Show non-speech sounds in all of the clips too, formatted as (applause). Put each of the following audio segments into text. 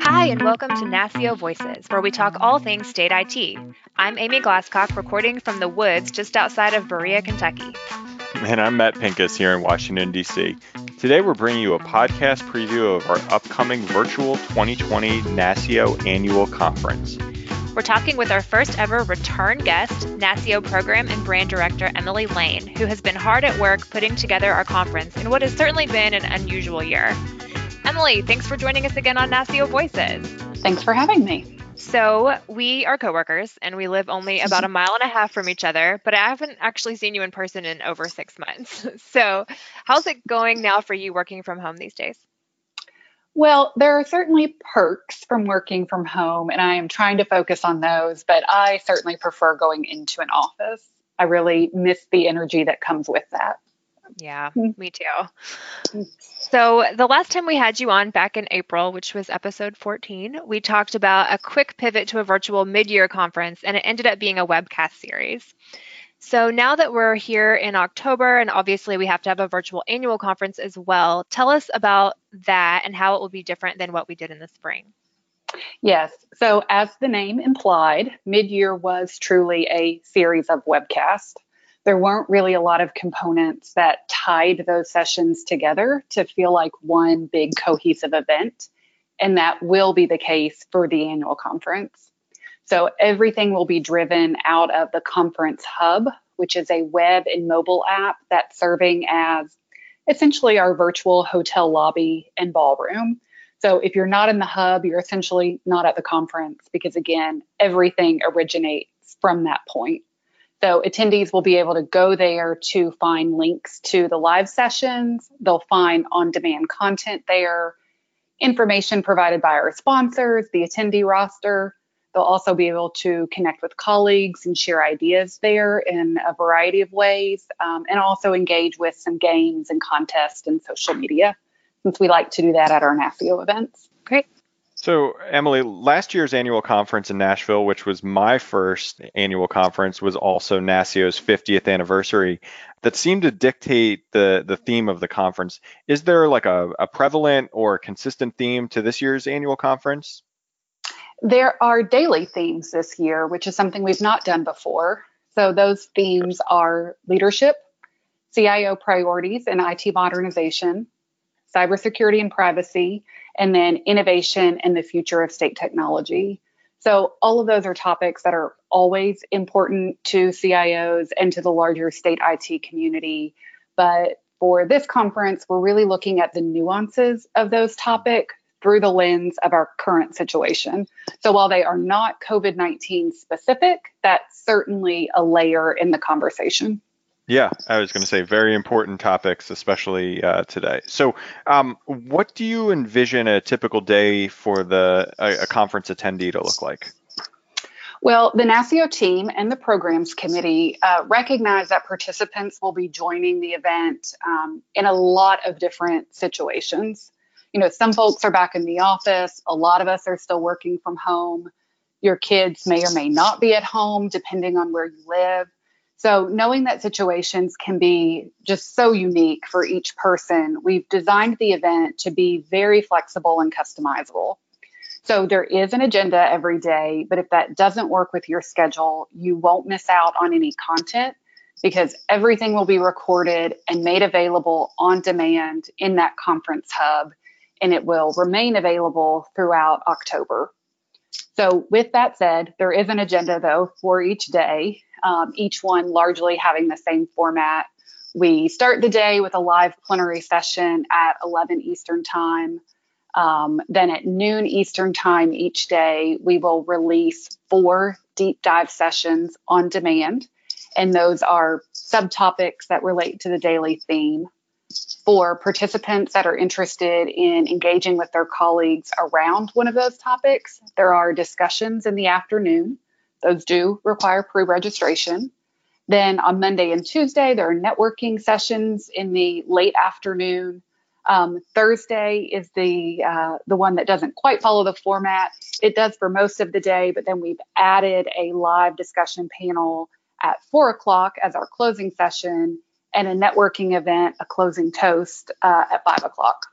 Hi, and welcome to NASCIO Voices, where we talk all things state IT. I'm Amy Glasscock, recording from the woods just outside of Berea, Kentucky. And I'm Matt Pincus here in Washington, D.C. Today we're bringing you a podcast preview of our upcoming virtual 2020 NASCIO annual conference. We're talking with our first ever return guest, NASCIO Program and Brand Director Emily Lane, who has been hard at work putting together our conference in what has certainly been an unusual year. Emily, thanks for joining us again on NASCIO Voices. Thanks for having me. So, we are coworkers and we live only about a mile and a half from each other, but I haven't actually seen you in person in over six months. (laughs) So, how's it going now for you working from home these days? Well, there are certainly perks from working from home, and I am trying to focus on those, but I certainly prefer going into an office. I really miss the energy that comes with that. Yeah, hmm. me too. So, the last time we had you on back in April, which was episode 14, we talked about a quick pivot to a virtual mid year conference, and it ended up being a webcast series. So, now that we're here in October, and obviously we have to have a virtual annual conference as well, tell us about that and how it will be different than what we did in the spring. Yes. So, as the name implied, mid year was truly a series of webcasts there weren't really a lot of components that tied those sessions together to feel like one big cohesive event. And that will be the case for the annual conference. So everything will be driven out of the conference hub, which is a web and mobile app that's serving as essentially our virtual hotel lobby and ballroom. So if you're not in the hub, you're essentially not at the conference because again, everything originates from that point. So attendees will be able to go there to find links to the live sessions. They'll find on demand content there, information provided by our sponsors, the attendee roster. They'll also be able to connect with colleagues and share ideas there in a variety of ways, um, and also engage with some games and contests and social media, since we like to do that at our NASCIO events. Great. So, Emily, last year's annual conference in Nashville, which was my first annual conference, was also NASCIO's 50th anniversary. That seemed to dictate the the theme of the conference. Is there like a, a prevalent or consistent theme to this year's annual conference? There are daily themes this year, which is something we've not done before. So those themes are leadership, CIO priorities and IT modernization, cybersecurity and privacy, and then innovation and the future of state technology. So, all of those are topics that are always important to CIOs and to the larger state IT community. But for this conference, we're really looking at the nuances of those topics through the lens of our current situation. So, while they are not COVID 19 specific, that's certainly a layer in the conversation. Yeah, I was going to say very important topics, especially uh, today. So, um, what do you envision a typical day for the a, a, conference attendee to look like? Well, the NASCIO team and the programs committee uh, recognize that participants will be joining the event um, in a lot of different situations. You know, some folks are back in the office. A lot of us are still working from home. Your kids may or may not be at home, depending on where you live. So, knowing that situations can be just so unique for each person, we've designed the event to be very flexible and customizable. So, there is an agenda every day, but if that doesn't work with your schedule, you won't miss out on any content because everything will be recorded and made available on demand in that conference hub, and it will remain available throughout October. So, with that said, there is an agenda though for each day, um, each one largely having the same format. We start the day with a live plenary session at 11 Eastern Time. Um, then at noon Eastern Time each day, we will release four deep dive sessions on demand. And those are subtopics that relate to the daily theme. For participants that are interested in engaging with their colleagues around one of those topics, there are discussions in the afternoon those do require pre registration. Then on Monday and Tuesday, there are networking sessions in the late afternoon. Um, Thursday is the uh, the one that doesn't quite follow the format. It does for most of the day, but then we've added a live discussion panel at four o'clock as our closing session, and a networking event, a closing toast uh, at five o'clock.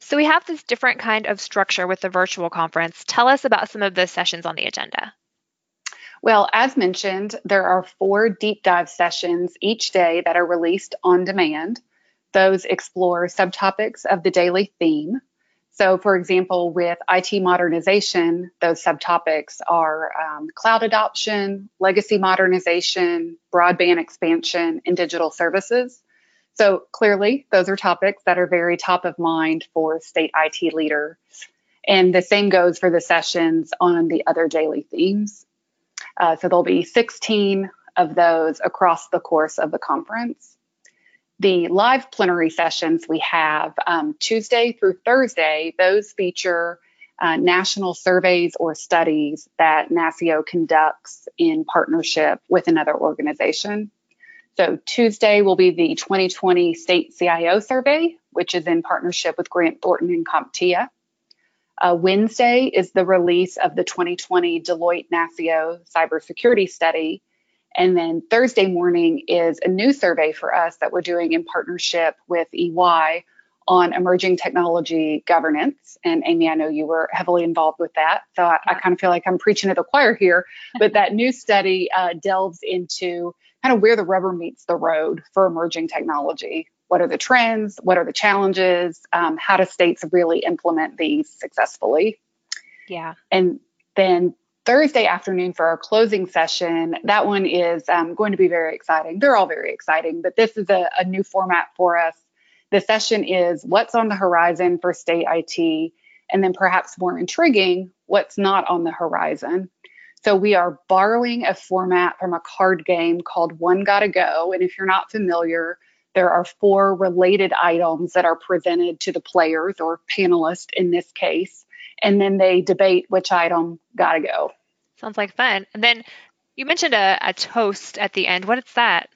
So we have this different kind of structure with the virtual conference. Tell us about some of the sessions on the agenda. Well, as mentioned, there are four deep dive sessions each day that are released on demand. Those explore subtopics of the daily theme. So, for example, with IT modernization, those subtopics are um, cloud adoption, legacy modernization, broadband expansion, and digital services. So, clearly, those are topics that are very top of mind for state IT leaders. And the same goes for the sessions on the other daily themes. Uh, so, there'll be 16 of those across the course of the conference the live plenary sessions we have um, Tuesday through Thursday, those feature uh, national surveys or studies that NASCIO conducts in partnership with another organization. So Tuesday will be the 2020 State CIO Survey, which is in partnership with Grant Thornton and CompTIA. Uh, Wednesday is the release of the 2020 Deloitte NASCIO Cybersecurity Study, and then Thursday morning is a new survey for us that we're doing in partnership with EY on emerging technology governance. And Amy, I know you were heavily involved with that. So I, I kind of feel like I'm preaching to the choir here. But that new study uh, delves into kind of where the rubber meets the road for emerging technology. What are the trends? What are the challenges? Um, how do states really implement these successfully? Yeah. And then Thursday afternoon for our closing session. That one is um, going to be very exciting. They're all very exciting, but this is a, a new format for us. The session is what's on the horizon for state IT, and then perhaps more intriguing, what's not on the horizon. So we are borrowing a format from a card game called One Gotta Go. And if you're not familiar, there are four related items that are presented to the players or panelists in this case and then they debate which item got to go. Sounds like fun. And then you mentioned a, a toast at the end. What is that?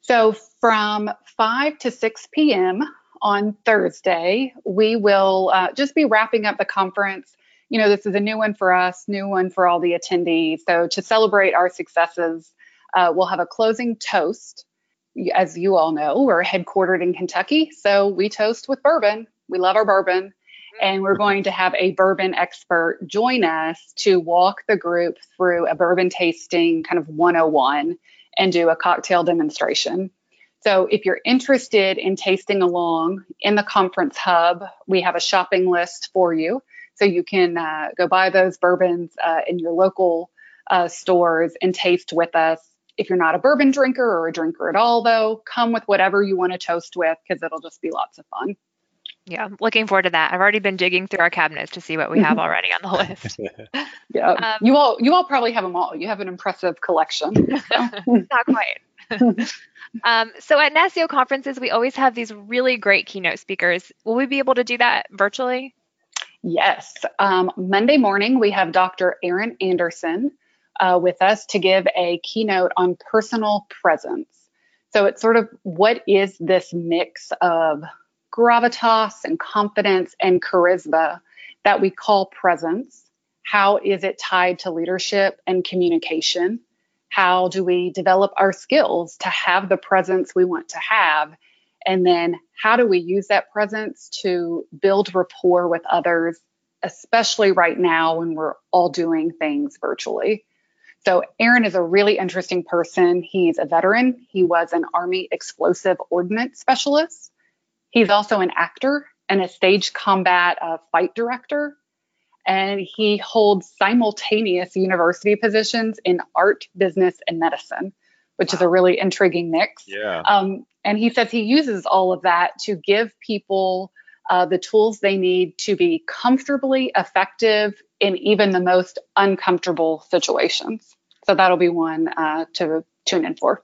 So from 5 to 6 p.m. on Thursday, we will uh, just be wrapping up the conference. You know, this is a new one for us, new one for all the attendees. So to celebrate our successes, uh, we'll have a closing toast. As you all know, we're headquartered in Kentucky, so we toast with bourbon. We love our bourbon and we're going to have a bourbon expert join us to walk the group through a bourbon tasting kind of 101 and do a cocktail demonstration. So if you're interested in tasting along in the conference hub, we have a shopping list for you. So you can uh, go buy those bourbons uh, in your local uh, stores and taste with us. If you're not a bourbon drinker or a drinker at all, though, come with whatever you want to toast with because it'll just be lots of fun. Yeah, looking forward to that. I've already been digging through our cabinets to see what we have (laughs) already on the list. (laughs) yeah, um, you all you all probably have them all. You have an impressive collection. (laughs) Not quite. um, so at NASCIO conferences, we always have these really great keynote speakers. Will we be able to do that virtually? Yes. Um, Monday morning, we have Dr. Aaron Anderson uh, with us to give a keynote on personal presence. So it's sort of what is this mix of gravitas and confidence and charisma that we call presence. How is it tied to leadership and communication? How do we develop our skills to have the presence we want to have? And then how do we use that presence to build rapport with others, especially right now when we're all doing things virtually? So, Aaron is a really interesting person. He's a veteran. He was an Army explosive ordnance specialist. He's also an actor and a stage combat uh, fight director. And he holds simultaneous university positions in art, business, and medicine, which wow. is a really intriguing mix. Yeah. Um, and he says he uses all of that to give people uh, the tools they need to be comfortably effective in even the most uncomfortable situations. So that'll be one uh, to tune in for.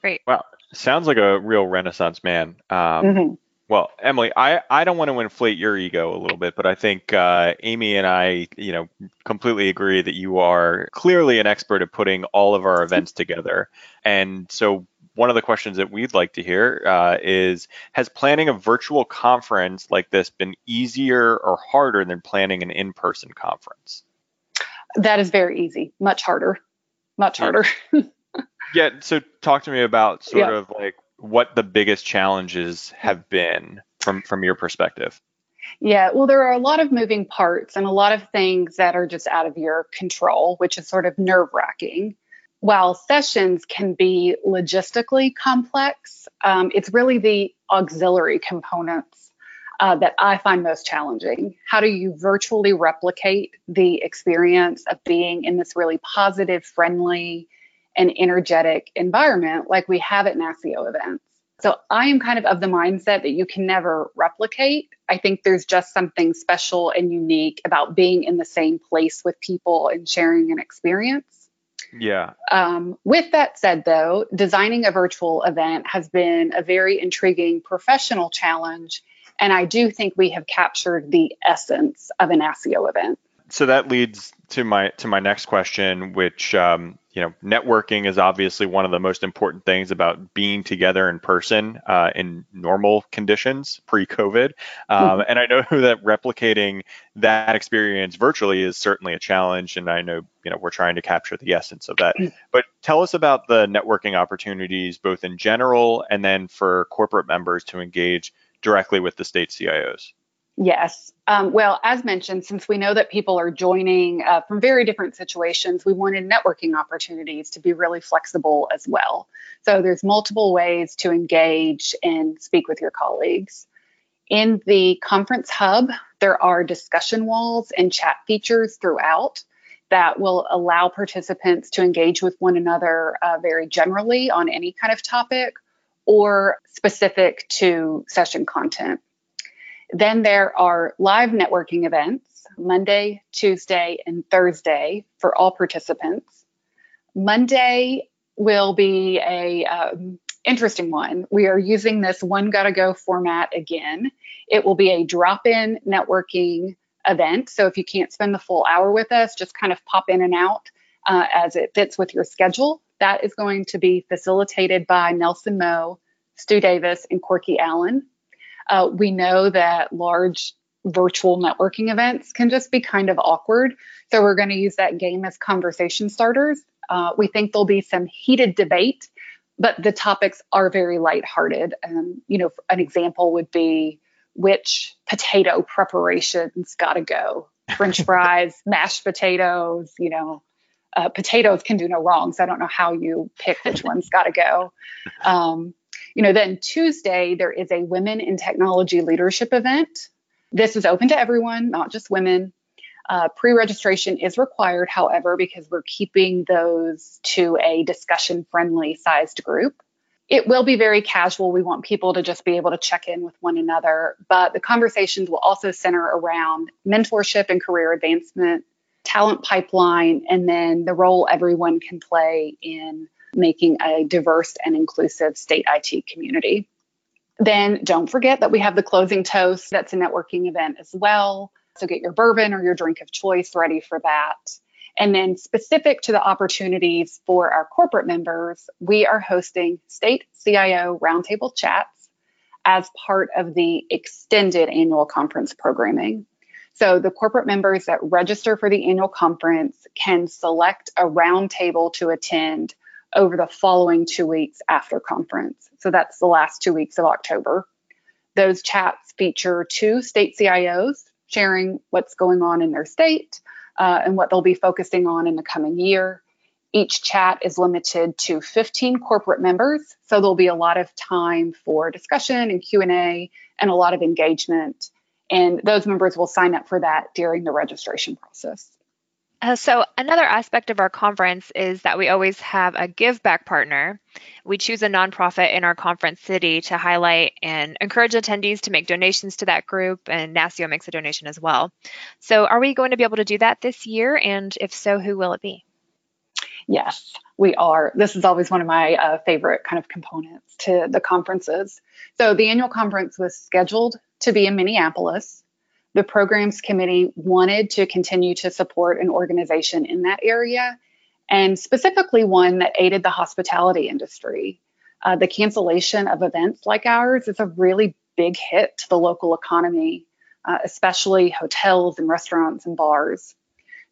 Great. Wow. Sounds like a real Renaissance man. Um, mm-hmm. Well, Emily, I, I don't want to inflate your ego a little bit, but I think uh, Amy and I, you know, completely agree that you are clearly an expert at putting all of our events (laughs) together. And so, one of the questions that we'd like to hear uh, is: Has planning a virtual conference like this been easier or harder than planning an in-person conference? That is very easy. Much harder. Much harder. (laughs) yeah. So, talk to me about sort yeah. of like what the biggest challenges have been from from your perspective. Yeah, well, there are a lot of moving parts and a lot of things that are just out of your control, which is sort of nerve wracking. While sessions can be logistically complex, um, it's really the auxiliary components uh, that I find most challenging. How do you virtually replicate the experience of being in this really positive, friendly, and energetic environment like we have at NASCIO events? So I am kind of of the mindset that you can never replicate. I think there's just something special and unique about being in the same place with people and sharing an experience. Yeah. Um, with that said, though, designing a virtual event has been a very intriguing professional challenge. And I do think we have captured the essence of an NASCIO event. So that leads to my to my next question, which um, you know, networking is obviously one of the most important things about being together in person uh, in normal conditions pre-COVID. Um, mm-hmm. And I know (laughs) that replicating that experience virtually is certainly a challenge. And I know, you know, we're trying to capture the essence of that. Mm. But tell us about the networking opportunities, both in general and then for corporate members to engage directly with the state CIOs. Yes. Um, well, as mentioned, since we know that people are joining uh, from very different situations, we wanted networking opportunities to be really flexible as well. So there's multiple ways to engage and speak with your colleagues. In the conference hub, there are discussion walls and chat features throughout that will allow participants to engage with one another uh, very generally on any kind of topic or specific to session content. Then there are live networking events Monday, Tuesday, and Thursday for all participants. Monday will be a um, interesting one. We are using this one gotta go format again. It will be a drop-in networking event. So if you can't spend the full hour with us, just kind of pop in and out uh, as it fits with your schedule. That is going to be facilitated by Nelson Moe, Stu Davis, and Corky Allen. Uh, we know that large virtual networking events can just be kind of awkward. So we're going to use that game as conversation starters. Uh, we think there'll be some heated debate, but the topics are very lighthearted. Um, you know, an example would be which potato preparations got to go. French (laughs) fries, mashed potatoes, you know, uh, potatoes can do no wrong. So I don't know how you pick which (laughs) one's got to go. Um, you know, then Tuesday, there is a Women in Technology Leadership event. This is open to everyone, not just women. Uh, Pre registration is required, however, because we're keeping those to a discussion friendly sized group. It will be very casual. We want people to just be able to check in with one another, but the conversations will also center around mentorship and career advancement, talent pipeline, and then the role everyone can play in making a diverse and inclusive state IT community. Then don't forget that we have the closing toast. That's a networking event as well. So get your bourbon or your drink of choice ready for that. And then, specific to the opportunities for our corporate members, we are hosting state CIO roundtable chats as part of the extended annual conference programming. So, the corporate members that register for the annual conference can select a roundtable to attend over the following two weeks after conference. So that's the last two weeks of October. Those chats feature two state CIOs sharing what's going on in their state uh, and what they'll be focusing on in the coming year. Each chat is limited to 15 corporate members, so there'll be a lot of time for discussion and Q&A and a lot of engagement. And those members will sign up for that during the registration process. Uh, so, another aspect of our conference is that we always have a give back partner. We choose a nonprofit in our conference city to highlight and encourage attendees to make donations to that group, and NASCIO makes a donation as well. So, are we going to be able to do that this year? And if so, who will it be? Yes, we are. This is always one of my uh, favorite kind of components to the conferences. So, the annual conference was scheduled to be in Minneapolis the programs committee wanted to continue to support an organization in that area, and specifically one that aided the hospitality industry. Uh, the cancellation of events like ours is a really big hit to the local economy, uh, especially hotels and restaurants and bars.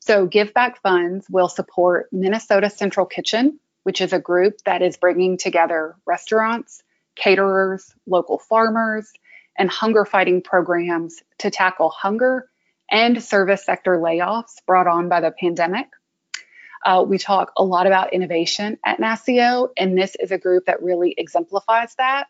So, Give Back Funds will support Minnesota Central Kitchen, which is a group that is bringing together restaurants, caterers, local farmers, and hunger fighting programs to tackle hunger and service sector layoffs brought on by the pandemic. Uh, we talk a lot about innovation at NASCIO, and this is a group that really exemplifies that.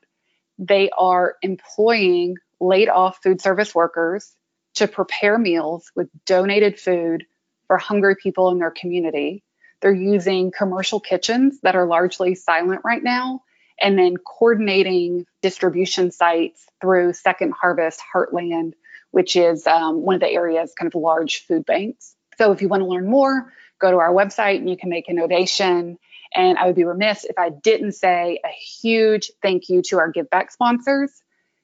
They are employing laid off food service workers to prepare meals with donated food for hungry people in their community. They're using commercial kitchens that are largely silent right now, and then coordinating distribution sites through Second Harvest Heartland, which is um, one of the area's kind of large food banks. So if you want to learn more, go to our website and you can make a donation. And I would be remiss if I didn't say a huge thank you to our Give Back sponsors.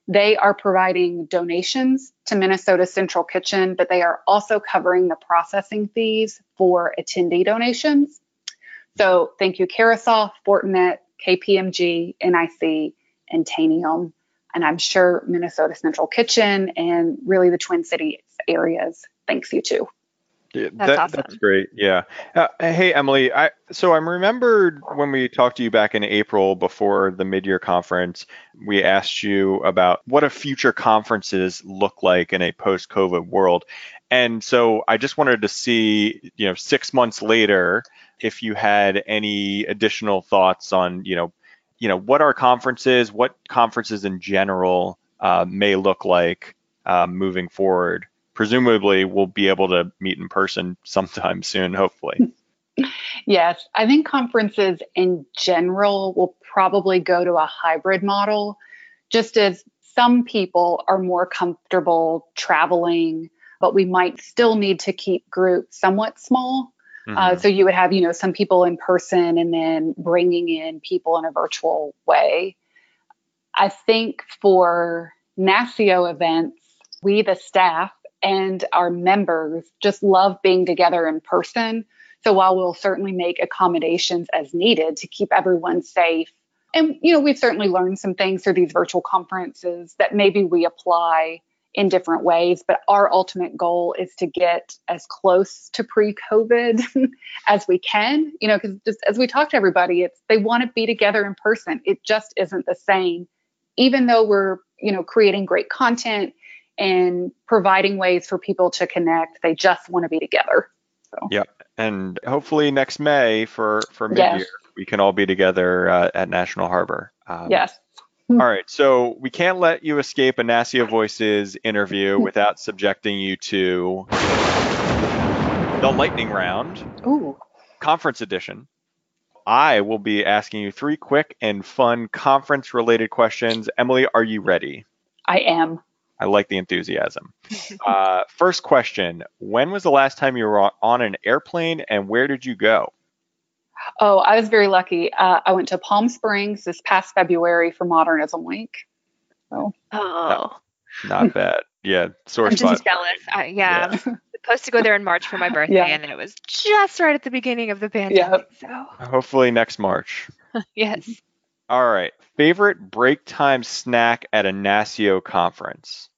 They are providing donations to Minnesota Central Kitchen, but they are also covering the processing fees for attendee donations. So thank you, Carahsoft, Fortinet, KPMG, NIC, and Tanium. And I'm sure Minnesota Central Kitchen and really the Twin Cities areas thanks you too. Yeah, that's that, awesome. That's great. Yeah. Uh, hey, Emily. I so I'm remembered when we talked to you back in April before the mid-year conference, we asked you about what a future conferences look like in a post-COVID world, and so I just wanted to see, you know, six months later, if you had any additional thoughts on, you know, you know, what our conferences, what conferences in general uh, may look like uh, moving forward presumably we'll be able to meet in person (laughs) sometime soon, hopefully. (laughs) Yes, I think conferences in general will probably go to a hybrid model, just as some people are more comfortable traveling, but we might still need to keep groups somewhat small. Mm-hmm. Uh, so you would have, you know, some people in person and then bringing in people in a virtual way. I think for NASCIO events, we, the staff, and our members just love being together in person. So while we'll certainly make accommodations as needed to keep everyone safe, and you know, we've certainly learned some things through these virtual conferences that maybe we apply in different ways, but our ultimate goal is to get as close to pre-COVID (laughs) as we can. You know, because just as we talk to everybody, it's they want to be together in person. It just isn't the same, even though we're you know creating great content and providing ways for people to connect. They just want to be together. So. Yep. And hopefully next May for, for mid year, yes. we can all be together uh, at National Harbor. Um, yes. All right, so we can't let you escape a NASCIO Voices interview without subjecting you to the lightning round, Ooh. conference edition. I will be asking you three quick and fun conference related questions. Emily, are you ready? I am. I like the enthusiasm. (laughs) uh, first question When was the last time you were on an airplane and where did you go? Oh, I was very lucky. Uh, I went to Palm Springs this past February for Modernism Week. So. Oh. No, not bad. Yeah, sore I'm spot. just jealous. I, yeah. yeah. (laughs) supposed to go there in March for my birthday, yeah. and then it was just right at the beginning of the pandemic. Yeah. So hopefully next March. (laughs) yes. All right. Favorite break time snack at a NASCIO conference?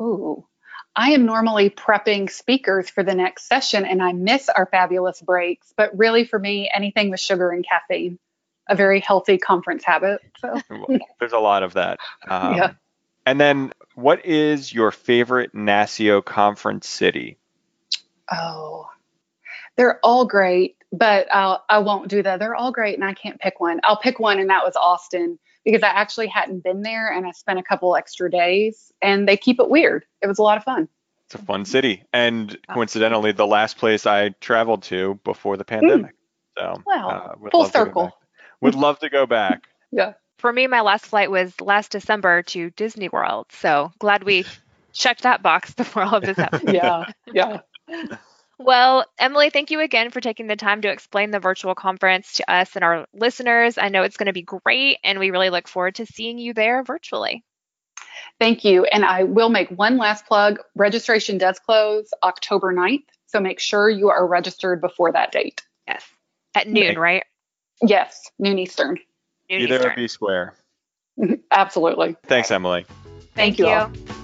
Ooh, I am normally prepping speakers for the next session and I miss our fabulous breaks. But really, for me, anything with sugar and caffeine, a very healthy conference habit. So (laughs) there's a lot of that. (laughs) Um, yeah. And then, what is your favorite NASCIO conference city? Oh, they're all great but I'll, I won't do that. They're all great, and I can't pick one. I'll pick one, and that was Austin because I actually hadn't been there, and I spent a couple extra days, and they keep it weird. It was a lot of fun. It's a fun city, and coincidentally, the last place I traveled to before the pandemic. Mm. So, well, uh, full circle. Would love to go back. (laughs) yeah. For me, my last flight was last December to Disney World. So glad we (laughs) checked that box before all of this happened. yeah. (laughs) Yeah. Well, Emily, thank you again for taking the time to explain the virtual conference to us and our listeners. I know it's going to be great, and we really look forward to seeing you there virtually. Thank you. And I will make one last plug. Registration does close October 9th, so make sure you are registered before that date. Yes. At noon, right? Yes, noon Eastern. Noon Either Eastern. be square. (laughs) Absolutely. Thanks, Emily. Thank, Thank you. you.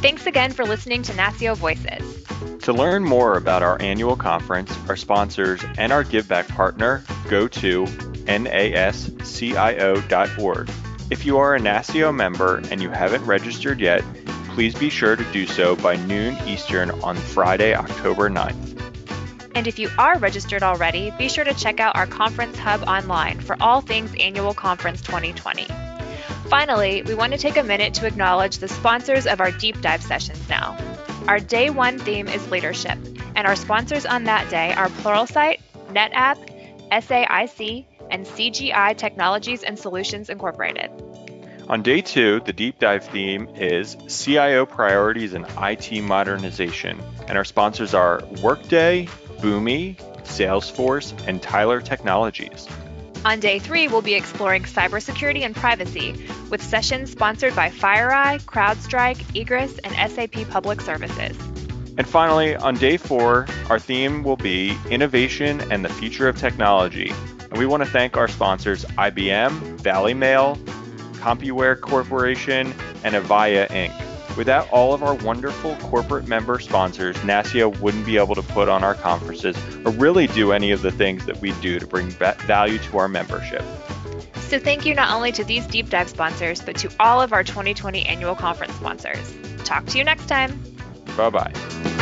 Thanks again for listening to NASCIO Voices. To learn more about our annual conference, our sponsors, and our giveback partner, go to nascio.org. If you are a NASCIO member and you haven't registered yet, please be sure to do so by noon Eastern on Friday, October 9th. And if you are registered already, be sure to check out our Conference Hub online for all things Annual Conference 2020. Finally, we want to take a minute to acknowledge the sponsors of our deep dive sessions now. Our day one theme is leadership, and our sponsors on that day are Pluralsight, NetApp, SAIC, and CGI Technologies and Solutions Incorporated. On day two, the deep dive theme is CIO priorities and IT modernization, and our sponsors are Workday, Boomi, Salesforce, and Tyler Technologies. On day three, we'll be exploring cybersecurity and privacy with sessions sponsored by FireEye, CrowdStrike, Egress, and SAP Public Services. And finally, on day four, our theme will be innovation and the future of technology. And we want to thank our sponsors IBM, Valley Mail, Compuware Corporation, and Avaya Inc. Without all of our wonderful corporate member sponsors, NASCIO wouldn't be able to put on our conferences or really do any of the things that we do to bring value to our membership. So thank you not only to these deep dive sponsors, but to all of our 2020 annual conference sponsors. Talk to you next time. Bye bye.